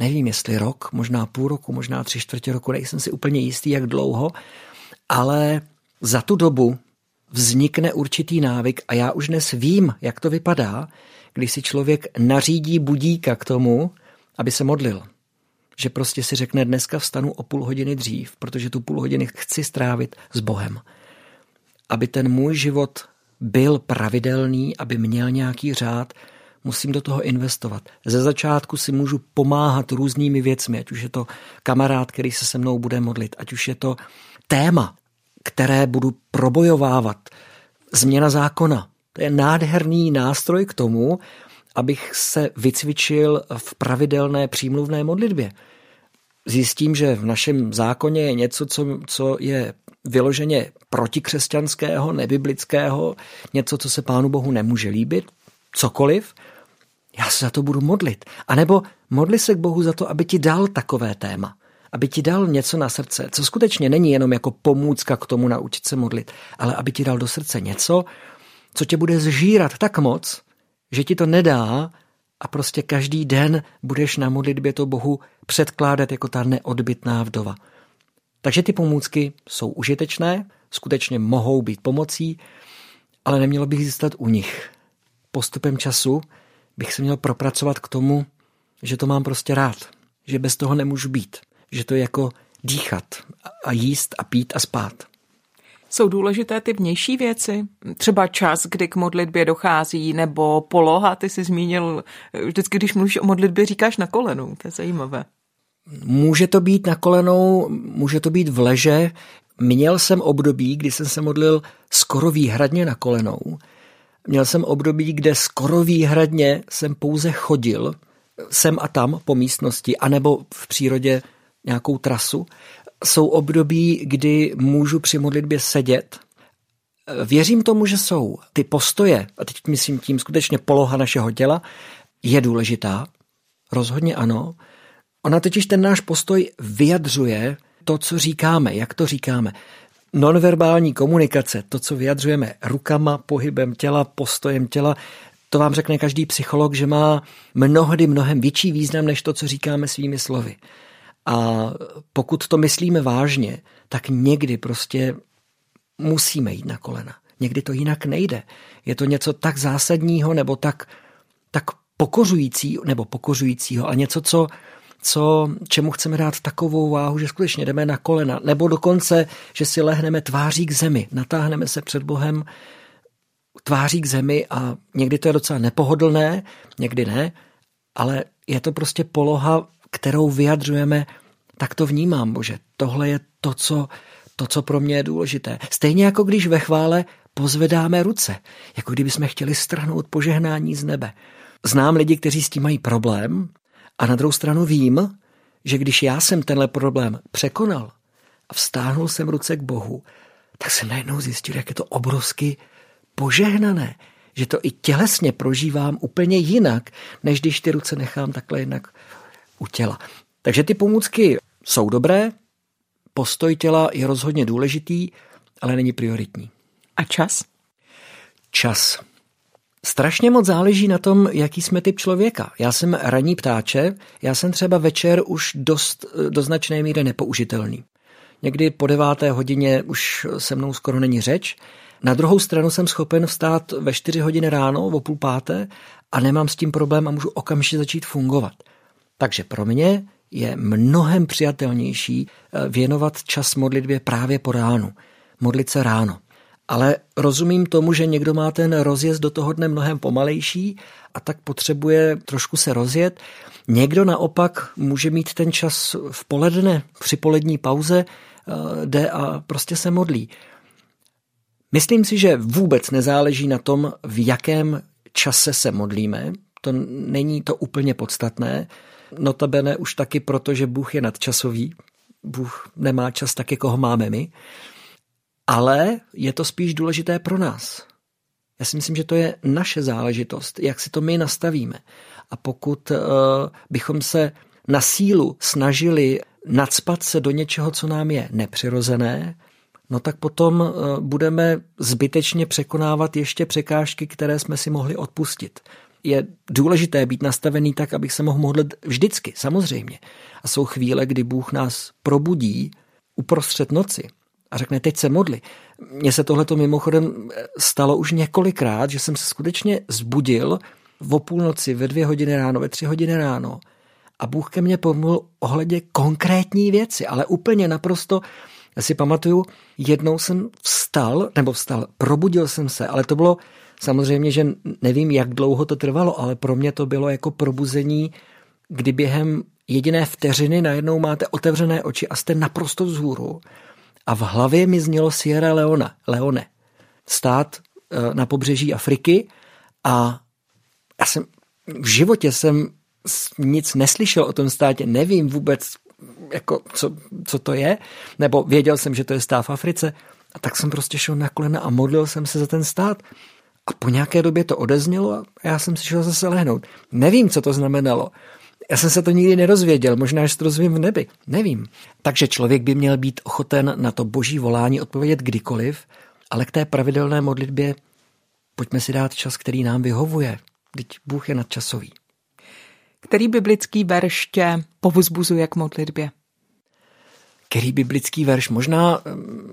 nevím jestli rok, možná půl roku, možná tři čtvrtě roku, nejsem si úplně jistý, jak dlouho, ale za tu dobu vznikne určitý návyk a já už dnes vím, jak to vypadá, když si člověk nařídí budíka k tomu, aby se modlil. Že prostě si řekne, dneska vstanu o půl hodiny dřív, protože tu půl hodiny chci strávit s Bohem. Aby ten můj život byl pravidelný, aby měl nějaký řád, musím do toho investovat. Ze začátku si můžu pomáhat různými věcmi, ať už je to kamarád, který se se mnou bude modlit, ať už je to téma, které budu probojovávat, změna zákona, to je nádherný nástroj k tomu, abych se vycvičil v pravidelné přímluvné modlitbě. Zjistím, že v našem zákoně je něco, co, co je vyloženě protikřesťanského, nebiblického, něco, co se Pánu Bohu nemůže líbit, cokoliv, já se za to budu modlit. A nebo modli se k Bohu za to, aby ti dal takové téma, aby ti dal něco na srdce, co skutečně není jenom jako pomůcka k tomu naučit se modlit, ale aby ti dal do srdce něco, co tě bude zžírat tak moc, že ti to nedá a prostě každý den budeš na modlitbě to Bohu předkládat jako ta neodbitná vdova. Takže ty pomůcky jsou užitečné, skutečně mohou být pomocí, ale nemělo bych zůstat u nich. Postupem času bych se měl propracovat k tomu, že to mám prostě rád, že bez toho nemůžu být, že to je jako dýchat a jíst a pít a spát. Jsou důležité ty vnější věci? Třeba čas, kdy k modlitbě dochází, nebo poloha, ty jsi zmínil, vždycky, když mluvíš o modlitbě, říkáš na kolenou, to je zajímavé. Může to být na kolenou, může to být v leže. Měl jsem období, kdy jsem se modlil skoro výhradně na kolenou. Měl jsem období, kde skoro výhradně jsem pouze chodil sem a tam po místnosti, anebo v přírodě nějakou trasu jsou období, kdy můžu při modlitbě sedět. Věřím tomu, že jsou ty postoje, a teď myslím tím skutečně poloha našeho těla, je důležitá. Rozhodně ano. Ona totiž ten náš postoj vyjadřuje to, co říkáme, jak to říkáme. Nonverbální komunikace, to, co vyjadřujeme rukama, pohybem těla, postojem těla, to vám řekne každý psycholog, že má mnohdy mnohem větší význam, než to, co říkáme svými slovy. A pokud to myslíme vážně, tak někdy prostě musíme jít na kolena. Někdy to jinak nejde. Je to něco tak zásadního nebo tak, tak pokořující, nebo pokořujícího, a něco, co, co, čemu chceme dát takovou váhu, že skutečně jdeme na kolena, nebo dokonce, že si lehneme tváří k zemi, natáhneme se před Bohem tváří k zemi a někdy to je docela nepohodlné, někdy ne, ale je to prostě poloha, kterou vyjadřujeme, tak to vnímám, Bože. Tohle je to, co, to, co pro mě je důležité. Stejně jako když ve chvále pozvedáme ruce, jako kdyby jsme chtěli strhnout požehnání z nebe. Znám lidi, kteří s tím mají problém a na druhou stranu vím, že když já jsem tenhle problém překonal a vstáhnul jsem ruce k Bohu, tak jsem najednou zjistil, jak je to obrovsky požehnané, že to i tělesně prožívám úplně jinak, než když ty ruce nechám takhle jinak u těla. Takže ty pomůcky jsou dobré, postoj těla je rozhodně důležitý, ale není prioritní. A čas? Čas. Strašně moc záleží na tom, jaký jsme typ člověka. Já jsem ranní ptáče, já jsem třeba večer už dost, do značné míry nepoužitelný. někdy po deváté hodině už se mnou skoro není řeč. Na druhou stranu jsem schopen vstát ve čtyři hodiny ráno, o půl páté a nemám s tím problém a můžu okamžitě začít fungovat. Takže pro mě je mnohem přijatelnější eh, věnovat čas modlitbě právě po ránu. Modlit se ráno. Ale rozumím tomu, že někdo má ten rozjezd do toho dne mnohem pomalejší a tak potřebuje trošku se rozjet. Někdo naopak může mít ten čas v poledne, při polední pauze, eh, jde a prostě se modlí. Myslím si, že vůbec nezáleží na tom, v jakém čase se modlíme. To není to úplně podstatné. Notabene už taky proto, že Bůh je nadčasový. Bůh nemá čas tak, jako ho máme my. Ale je to spíš důležité pro nás. Já si myslím, že to je naše záležitost, jak si to my nastavíme. A pokud uh, bychom se na sílu snažili nadspat se do něčeho, co nám je nepřirozené, no tak potom uh, budeme zbytečně překonávat ještě překážky, které jsme si mohli odpustit. Je důležité být nastavený tak, abych se mohl modlit vždycky, samozřejmě. A jsou chvíle, kdy Bůh nás probudí uprostřed noci a řekne, teď se modli. Mně se tohleto mimochodem stalo už několikrát, že jsem se skutečně zbudil v půlnoci, ve dvě hodiny ráno, ve tři hodiny ráno a Bůh ke mně pomluvil ohledě konkrétní věci, ale úplně naprosto, já si pamatuju, jednou jsem vstal, nebo vstal, probudil jsem se, ale to bylo samozřejmě, že nevím, jak dlouho to trvalo, ale pro mě to bylo jako probuzení, kdy během jediné vteřiny najednou máte otevřené oči a jste naprosto vzhůru a v hlavě mi znělo Sierra Leone, Leone, stát eh, na pobřeží Afriky a já jsem v životě jsem nic neslyšel o tom státě, nevím vůbec, jako, co, co to je, nebo věděl jsem, že to je stát v Africe, a tak jsem prostě šel na kolena a modlil jsem se za ten stát. A po nějaké době to odeznělo a já jsem si šel zase lehnout. Nevím, co to znamenalo. Já jsem se to nikdy nerozvěděl, možná, že to rozvím v nebi, nevím. Takže člověk by měl být ochoten na to boží volání odpovědět kdykoliv, ale k té pravidelné modlitbě pojďme si dát čas, který nám vyhovuje. Teď Bůh je nadčasový. Který biblický verš tě povzbuzuje k modlitbě? Který biblický verš? Možná,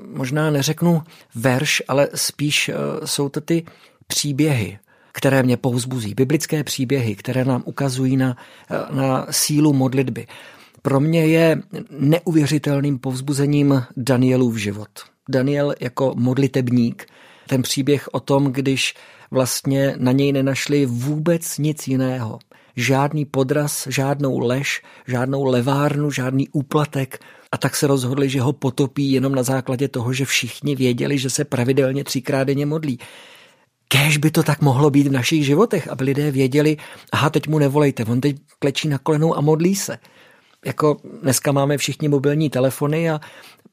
možná neřeknu verš, ale spíš eh, jsou to ty příběhy, které mě povzbuzí. Biblické příběhy, které nám ukazují na, na sílu modlitby. Pro mě je neuvěřitelným povzbuzením Danielův život. Daniel jako modlitebník, ten příběh o tom, když vlastně na něj nenašli vůbec nic jiného. Žádný podraz, žádnou lež, žádnou levárnu, žádný úplatek. A tak se rozhodli, že ho potopí jenom na základě toho, že všichni věděli, že se pravidelně třikrát denně modlí. Kéž by to tak mohlo být v našich životech, aby lidé věděli, aha, teď mu nevolejte, on teď klečí na kolenou a modlí se. Jako dneska máme všichni mobilní telefony a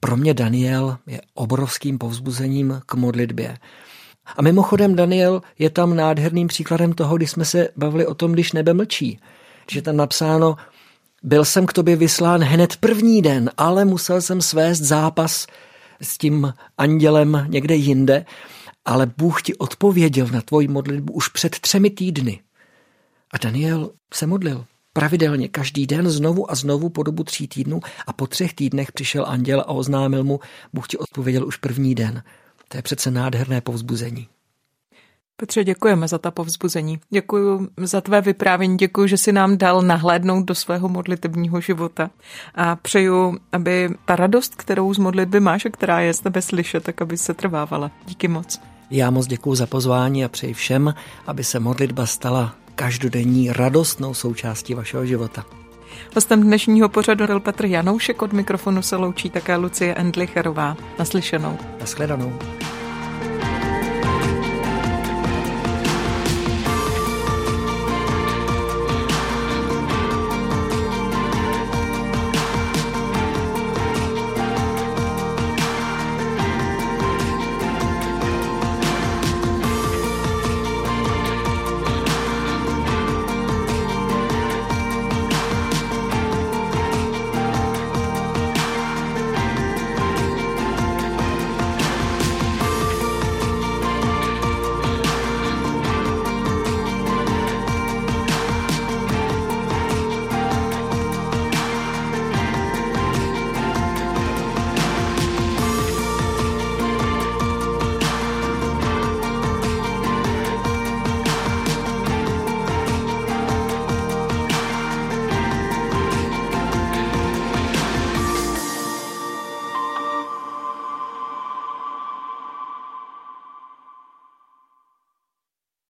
pro mě Daniel je obrovským povzbuzením k modlitbě. A mimochodem Daniel je tam nádherným příkladem toho, když jsme se bavili o tom, když nebe mlčí. Že tam napsáno, byl jsem k tobě vyslán hned první den, ale musel jsem svést zápas s tím andělem někde jinde ale Bůh ti odpověděl na tvoji modlitbu už před třemi týdny. A Daniel se modlil pravidelně, každý den, znovu a znovu po dobu tří týdnů a po třech týdnech přišel anděl a oznámil mu, Bůh ti odpověděl už první den. To je přece nádherné povzbuzení. Petře, děkujeme za ta povzbuzení. Děkuji za tvé vyprávění, děkuji, že si nám dal nahlédnout do svého modlitebního života. A přeju, aby ta radost, kterou z modlitby máš a která je z tebe slyšet, tak aby se trvávala. Díky moc. Já moc děkuji za pozvání a přeji všem, aby se modlitba stala každodenní radostnou součástí vašeho života. Hostem dnešního pořadu byl Petr Janoušek, od mikrofonu se loučí také Lucie Endlicherová. Naslyšenou. Naschledanou.